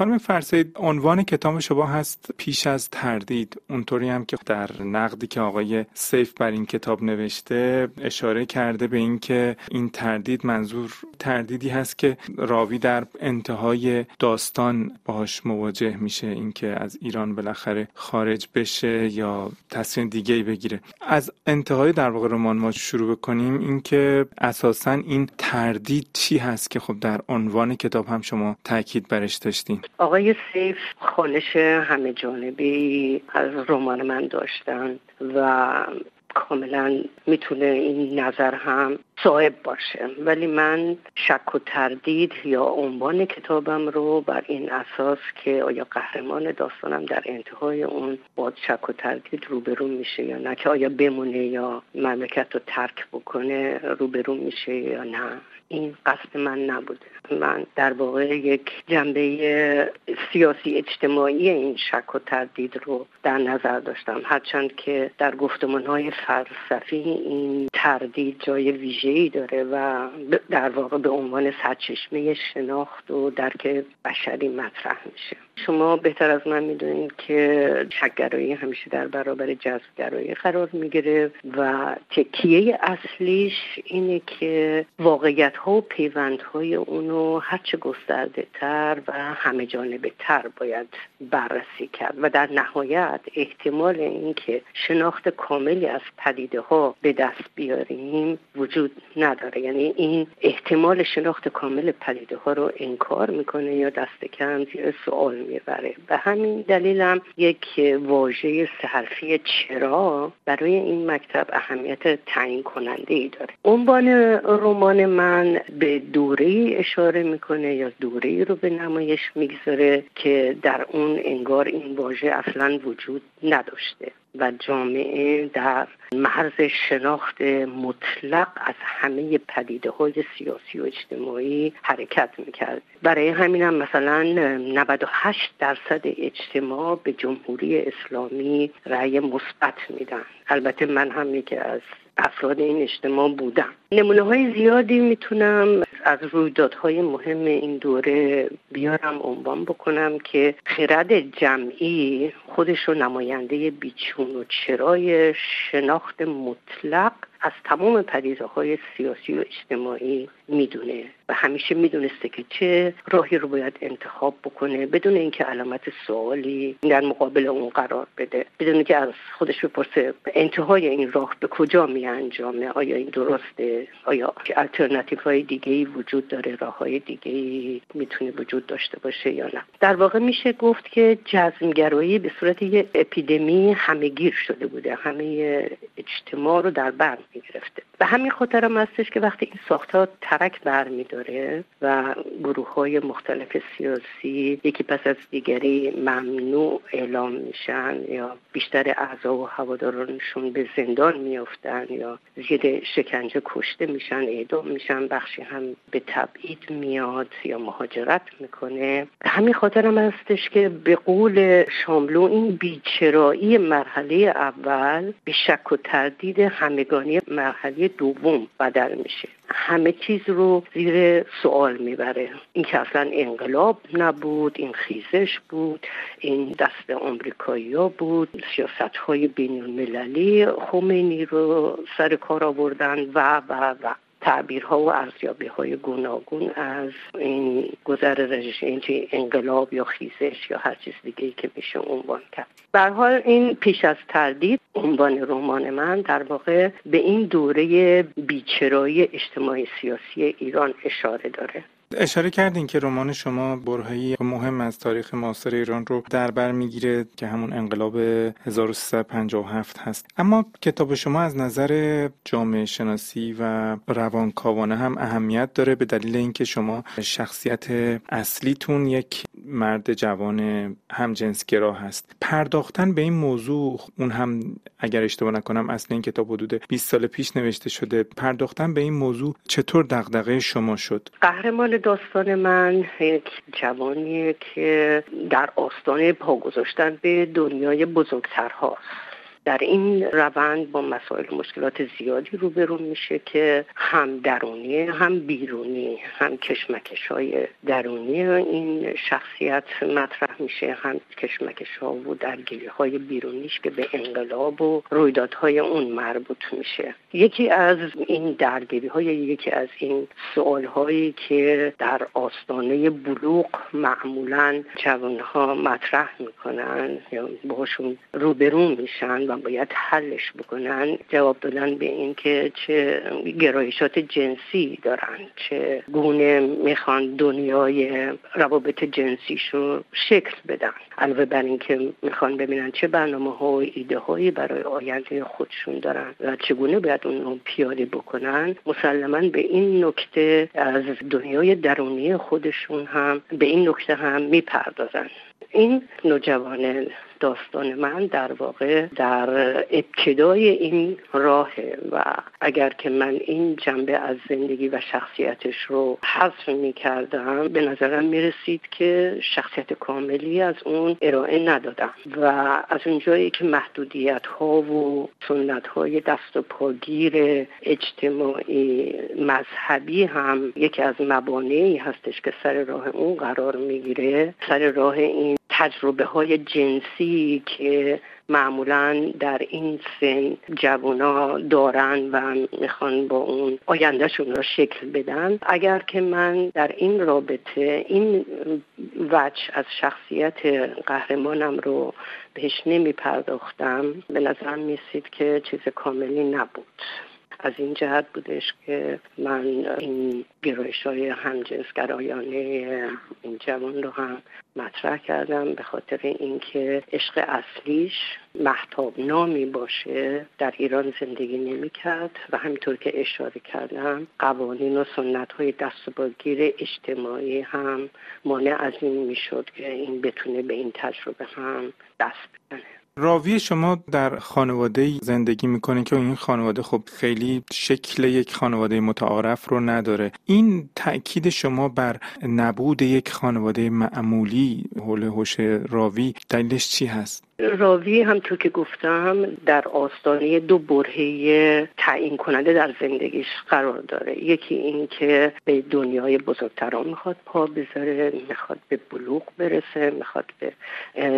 خانم فرسید عنوان کتاب شما هست پیش از تردید. اونطوری هم که در نقدی که آقای سیف بر این کتاب نوشته اشاره کرده به اینکه این تردید منظور تردیدی هست که راوی در انتهای داستان باهاش مواجه میشه. اینکه از ایران بالاخره خارج بشه یا تصمیم دیگه ای بگیره. از انتهای در واقع رمان ما شروع بکنیم. اینکه اساسا این تردید چی هست که خب در عنوان کتاب هم شما تاکید برش داشتین. آقای سیف خانش همه جانبی از رمان من داشتن و کاملا می‌تونه این نظر هم صاحب باشه. ولی من شک و تردید یا عنوان کتابم رو بر این اساس که آیا قهرمان داستانم در انتهای اون با شک و تردید روبرو میشه یا نه که آیا بمونه یا مملکت رو ترک بکنه روبرو میشه یا نه. این قصد من نبوده. من در واقع یک جنبه سیاسی اجتماعی این شک و تردید رو در نظر داشتم. هرچند که در گفتمان های فلسفی این تردید جای ویژه‌ای داره و در واقع به عنوان سرچشمه شناخت و درک بشری مطرح میشه. شما بهتر از من می‌دونید که شکگرایی همیشه در برابر جذبگرایی قرار می‌گیره و تکیه اصلیش اینه که واقعیت ها و پیوند های اونو هرچه گسترده تر و همه جانبه تر باید بررسی کرد و در نهایت احتمال اینکه شناخت کاملی از پدیده ها به دست بیاریم وجود نداره. یعنی این احتمال شناخت کامل پدیده ها رو انکار می‌کنه یا دست کم زیر سوال می‌بره. به همین دلیلم یک واژه سهرفی چرا برای این مکتب اهمیت تعیین کننده ای داره. عنوان رمان من به دوره اشاره می‌کنه یا دوره رو به نمایش می‌گذاره که در اون انگار این واژه اصلا وجود نداشته. و جامعه در مرز شناخت مطلق از همه پدیده های سیاسی و اجتماعی حرکت می‌کرد. برای همین هم مثلا 98 درصد اجتماع به جمهوری اسلامی رأی مثبت میدن. البته من هم یکی از افراد این اجتماع بودم. نمونه های زیادی می‌تونم از رویدادهای مهم این دوره بیارم عنوان بکنم که خرد جمعی خودش رو نماینده بیچون و چرای شناخت مطلق از تمام پریزه های سیاسی و اجتماعی می‌دونه و همیشه می‌دونسته که چه راهی رو باید انتخاب بکنه بدون اینکه علامت سوالی در مقابل اون قرار بده بدون اینکه از خودش بپرسه انتهای این راه به کجا می انجامه؟ آیا این درسته؟ آیا الटरनेटیو های دیگه ای وجود داره؟ راه های دیگه ای می‌تونه وجود داشته باشه یا نه؟ در واقع میشه گفت که جزمگرایی به صورت یه اپیدمی همهگیر شده بوده. همه اجتماع رو در بند بر می‌گرفته به همین خاطر هم هستش که وقتی این ساختار ترک برمیداره و گروه های مختلف سیاسی یکی پس از دیگری ممنوع اعلام میشن یا بیشتر اعضا و هوادارانشون به زندان میافتن یا زیر شکنجه کشته میشن اعدام میشن بخشی هم به تبعید میاد یا مهاجرت می‌کنه. همین خاطر هم هستش که به قول شاملو این بیچرایی مرحله اول به شک و تردید همگانی مرحله دوم بدل میشه. همه چیز رو زیر سوال می‌بره. این که اصلا انقلاب نبود این خیزش بود این دست امریکایی ها بود سیاست های بین المللی خمینی رو سر کار آوردن و و و. تعبیرها و ارزیابی های گوناگون از این گذر رژیم انقلاب یا خیزش یا هر چیز دیگه که میشه عنوان کرد. به حال این پیش از تردید عنوان رمان من در واقع به این دوره بیچرایی اجتماعی سیاسی ایران اشاره داره. اشاره کردین که رمان شما برهه‌ای مهم از تاریخ معاصر ایران رو در بر می‌گیره که همون انقلاب 1357 هست. اما کتاب شما از نظر جامعه شناسی و روانکاوانه هم اهمیت داره به دلیل اینکه شما شخصیت اصلیتون یک مرد جوان هم جنسگرا هست. پرداختن به این موضوع اون هم اگر اشتباه نکنم اصل این کتاب حدود 20 سال پیش نوشته شده پرداختن به این موضوع چطور دغدغه شما شد؟ قهرمان داستان من یک جوانیه که در آستانه پا گذاشتن به دنیای بزرگتر هاست در این روند با مسائل مشکلات زیادی روبرو میشه که هم درونی هم بیرونی هم کشمکش های درونی این شخصیت مطرح میشه هم کشمکش ها و درگیری های بیرونیش که به انقلاب و رویدادهای اون مربوط میشه. یکی از این درگیری های یکی از این سوال هایی که در آستانه بلوغ معمولا جوانها مطرح می‌کنن یا باشون روبرو میشن و باید حلش بکنن جواب دادن به این که چه گرایشات جنسی دارن چه گونه می‌خوان دنیای روابط جنسیش رو شکل بدن. علاوه بر اینکه می‌خوان ببینن چه برنامه ها و ایده هایی برای آینده خودشون دارن و چگونه باید اون رو پیاده بکنن مسلما به این نکته از دنیای درونی خودشون هم به این نکته هم می‌پردازن. این نوجوان داستان من در واقع در ابتدای این راه و اگر که من این جنبه از زندگی و شخصیتش رو حذف می کردم به نظرم می رسید که شخصیت کاملی از اون ارائه ندادم و از اونجایی که محدودیت ها و سنت های دست و پاگیر اجتماعی مذهبی هم یکی از مبانعی هستش که سر راه اون قرار می‌گیره سر راه این تجربه های جنسی که معمولا در این سن جوونا دارن و می‌خوان با اون آیندهشون را شکل بدن. اگر که من در این رابطه این وجه از شخصیت قهرمانم رو بهش نمی پرداختم به نظرم میسید که چیز کاملی نبود. از این جهت بودش که من این گرایش های همجنسگرایانه این جوان رو هم مطرح کردم به خاطر اینکه عشق اصلیش محتاب نامی باشه در ایران زندگی نمی کرد و همینطور که اشاره کردم قوانین و سنت های دست اجتماعی هم مانع از این می‌شد که این بتونه به این تجربه هم دست بزنه. راوی شما در خانواده زندگی می‌کنه که این خانواده خب خیلی شکل یک خانواده متعارف رو نداره. این تاکید شما بر نبود یک خانواده معمولی حول هوش راوی دلیلش چی هست؟ راوی همطور که گفتم در آستانه دو برهه تعیین کننده در زندگیش قرار داره. یکی این که به دنیای بزرگتران می‌خواد پا بذاره می‌خواد به بلوغ برسه می‌خواد به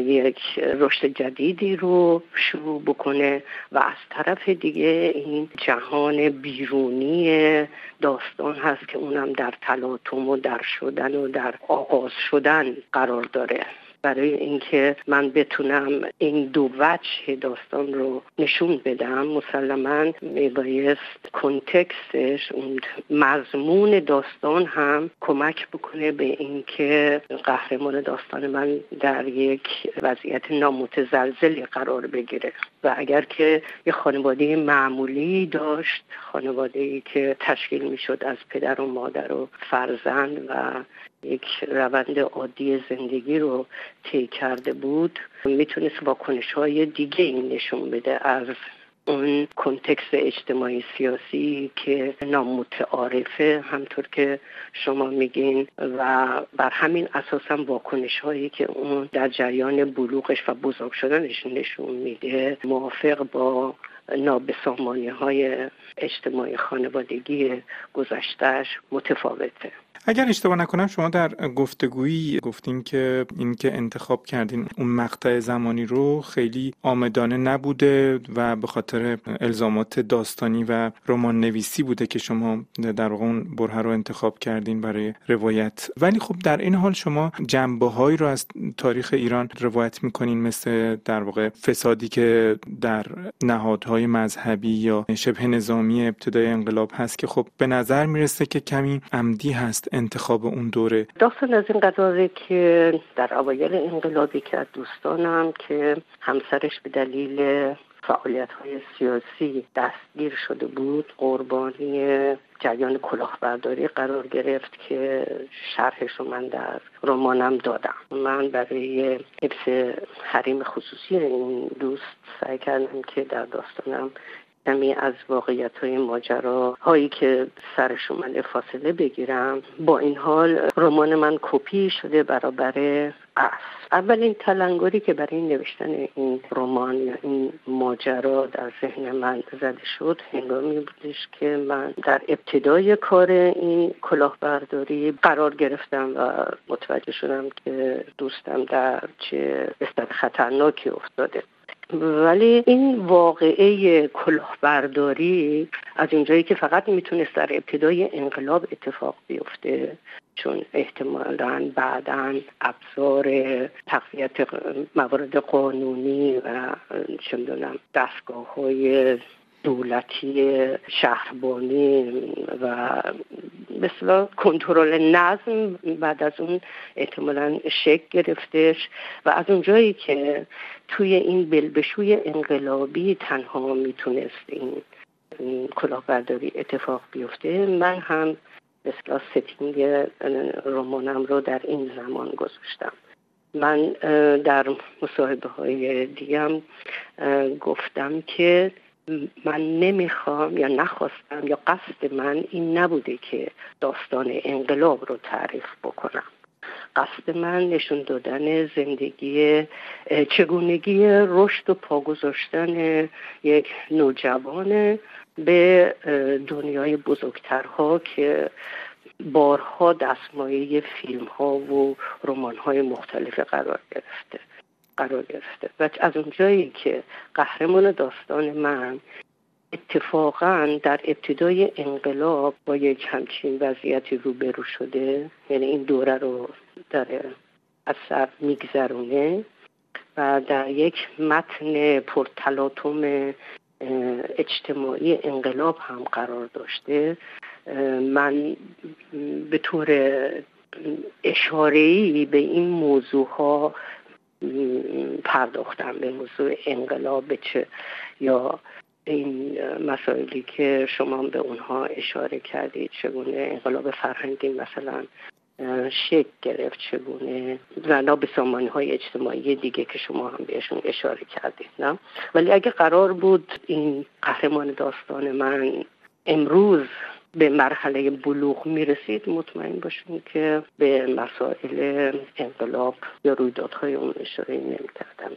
یک رشد جدیدی رو شروع بکنه و از طرف دیگه این جهان بیرونی داستان هست که اونم در تلاطم و در شدن و در آغاز شدن قرار داره. برای اینکه من بتونم این دو وجه داستان رو نشون بدم مسلما میبایست کنتکستش اون مضمون داستان هم کمک بکنه به اینکه قهرمان داستان من در یک وضعیت نامتزلزلی قرار بگیره. و اگر که یه خانواده معمولی داشت خانواده ای که تشکیل می‌شد از پدر و مادر و فرزند و یک روند عادی زندگی رو طی کرده بود. می‌تونست واکنش های دیگه این نشون بده از اون کنتکست اجتماعی سیاسی که نامتعارفه. همطور که شما میگین و بر همین اساس هم واکنش هایی که اون در جریان بلوغش و بزرگ شدنش نشون میده موافق با نابسامانی های اجتماعی خانوادگی گذشتهش متفاوته. اگر اشتباه نکنم شما در گفتگویی گفتین که این که انتخاب کردین اون مقطع زمانی رو خیلی آمدانه نبوده و به خاطر الزامات داستانی و رمان نویسی بوده که شما در واقع اون بره رو انتخاب کردین برای روایت. ولی خب در این حال شما جنبه هایی رو از تاریخ ایران روایت می‌کنین مثل در واقع فسادی که در نهادهای مذهبی یا شبه نظامی ابتدای انقلاب هست که خب به نظر می‌رسه که کمی عمدی هست. انتخاب اون دوره؟ داستان از این قضاوه که در اوایل انقلابی که از دوستانم که همسرش به دلیل فعالیت های سیاسی دستگیر شده بود قربانی جریان کلاهبرداری قرار گرفت که شرحش رو من در رمانم دادم. من برای حفظ حریم خصوصی این دوست سعی کردم که در داستانم کمی از واقعیت های ماجرا هایی که سرش اومده فاصله بگیرم. با این حال رمان من کپی شده برابر است اولین تلنگری که برای نوشتن این رمان یا این ماجرا در ذهن من زده شد هنگامی بودش که من در ابتدای کار این کلاهبرداری قرار گرفتم و متوجه شدم که دوستم در چه بستر خطرناکی افتاده. ولی این واقعه کلاهبرداری از اینجایی که فقط می‌تونست در ابتدای انقلاب اتفاق بیفته چون احتمالا بعدا ابزار تقویت موارد قانونی و چه می‌دونم دستگاه دولتی شهربانی و مثلا کنترل نظم بعد از اون احتمالا شک گرفتش و از اونجایی که توی این بلبشوی انقلابی تنها می‌تونست این کلاهبرداری اتفاق بیفته من هم مثلا ستینگ رمانم رو در این زمان گذاشتم. من در مصاحبه های دیگم گفتم که من نمی‌خوام یا نخواستم یا قصد من این نبوده که داستان انقلاب رو تعریف بکنم. قصد من نشون دادن زندگی چگونگی رشد و پا گذاشتن یک نوجوان به دنیای بزرگترها که بارها دستمایه فیلم ها و رمان های مختلف قرار گرفته. قرار گرفته. و از اونجایی که قهرمان داستان من اتفاقا در ابتدای انقلاب با یک همچین وضعیتی روبرو شده یعنی این دوره رو داره از سر میگذرونه و در یک متن پرتلاتوم اجتماعی انقلاب هم قرار داشته. من به طور اشاره‌ای به این موضوع ها پرداختم به موضوع انقلاب چه یا این مسائلی که شما به اونها اشاره کردید چگونه انقلاب فرهنگی مثلا شکل گرفت چگونه و به سامانه های اجتماعی دیگه که شما هم بهشون اشاره کردید نه؟ ولی اگه قرار بود این قهرمان داستان من امروز به مرحله بلوغ می‌رسید مطمئن باشین که به مسائل انقلاب یا رویدادهای اون اشاره نمی‌کردم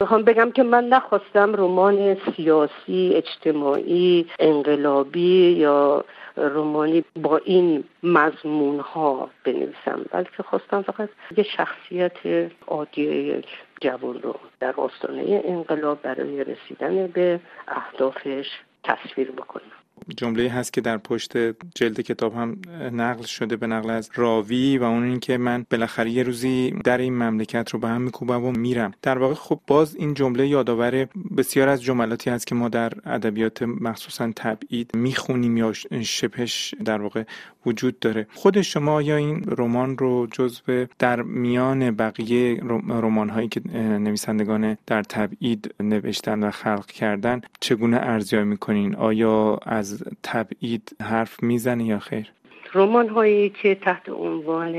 می‌خوام بگم که من نخواستم رمان سیاسی اجتماعی انقلابی یا رومانی با این مضمون ها بنویسم بلکه خواستم فقط یه شخصیت عادی یک جوان رو در آستانه انقلاب برای رسیدن به اهدافش تصویر بکنم. جمله هست که در پشت جلد کتاب هم نقل شده به نقل از راوی و اون اینکه من بالاخره یه روزی در این مملکت رو به هم میکوبم و میرم. در واقع خب باز این جمله یادآور بسیار از جملاتی هست که ما در ادبیات مخصوصا تبعید می‌خونیم یا شپش در واقع وجود داره. خود شما یا این رمان رو جزو در میان بقیه رمان هایی که نویسندگان در تبعید نوشتن و خلق کردن چگونه ارزیابی می‌کنین؟ آیا از تبعید حرف می‌زنه یا خیر؟ رمان هایی که تحت عنوان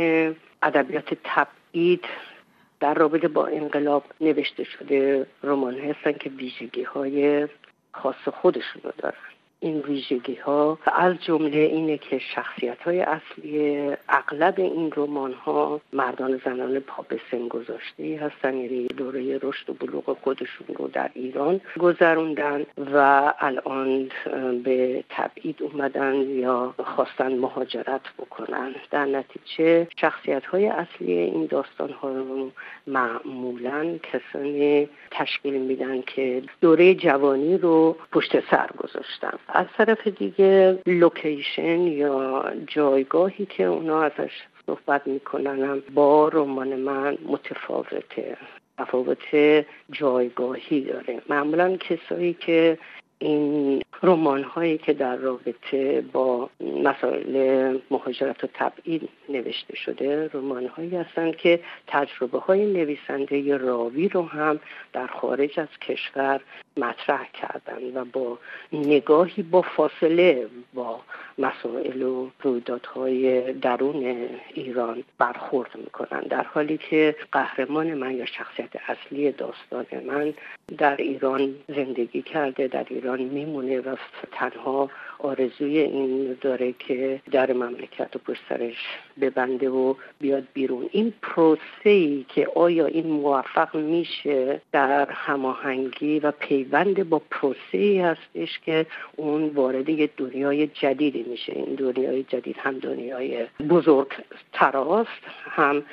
ادبیات تبعید در رابطه با انقلاب نوشته شده رمان هستن که ویژگی های خاص خودشون رو دارن. این ویژگی ها از جمله اینه که شخصیت های اصلی اغلب این رمان ها مردان زنان پا به سن گذاشته هستن یعنی دوره رشد و بلوغ خودشون رو در ایران گذروندن و الان به تبعید اومدن یا خواستن مهاجرت بکنن. در نتیجه شخصیت های اصلی این داستان ها رو معمولا کسانی تشکیل میدن که دوره جوانی رو پشت سر گذاشتن. از طرف دیگه لوکیشن یا جایگاهی که اونا ازش صحبت می‌کنن با رمان من متفاوته تفاوت جایگاهی داره. معمولا کسایی که این رمان هایی که در رابطه با مسائل مهاجرت و تبعید نوشته شده رمان هایی هستند که تجربه های نویسنده راوی رو هم در خارج از کشور مطرح کردن و با نگاهی با فاصله با مسائل و رویدادهای درون ایران برخورد می‌کنن. در حالی که قهرمان من یا شخصیت اصلی داستان من در ایران زندگی کرده در ایران میمونه و تنها آرزوی این داره که در مملکت و پشت ببنده و بیاد بیرون. این پروسه ای که آیا این موفق میشه در هماهنگی و پیوند با پروسه ای هستش که اون وارد یه دنیای جدیدی میشه. این دنیای جدید هم دنیای بزرگ تراست هم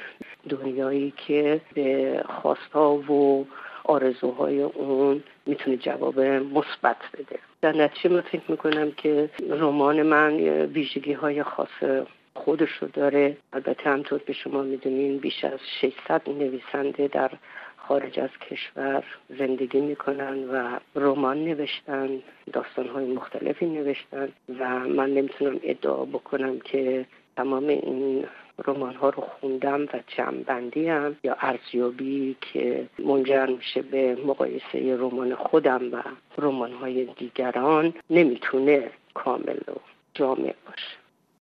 دنیایی که به خواستها و آرزوهای اون می‌تونه جواب مثبت بده. در نتیجه من فکر می‌کنم که رمان من ویژگی های خاص خودش رو داره. البته همطور به شما می‌دونین بیش از 600 نویسنده در خارج از کشور زندگی می‌کنن و رمان نوشتن داستانهای مختلفی نوشتن و من نمی‌تونم ادعا بکنم که تمام این رمان ها رو خوندم و جمعبندی هم یا ارزیابی که منجر میشه به مقایسه رمان خودم و رمان های دیگران نمی‌تونه کامل و جامع باشه.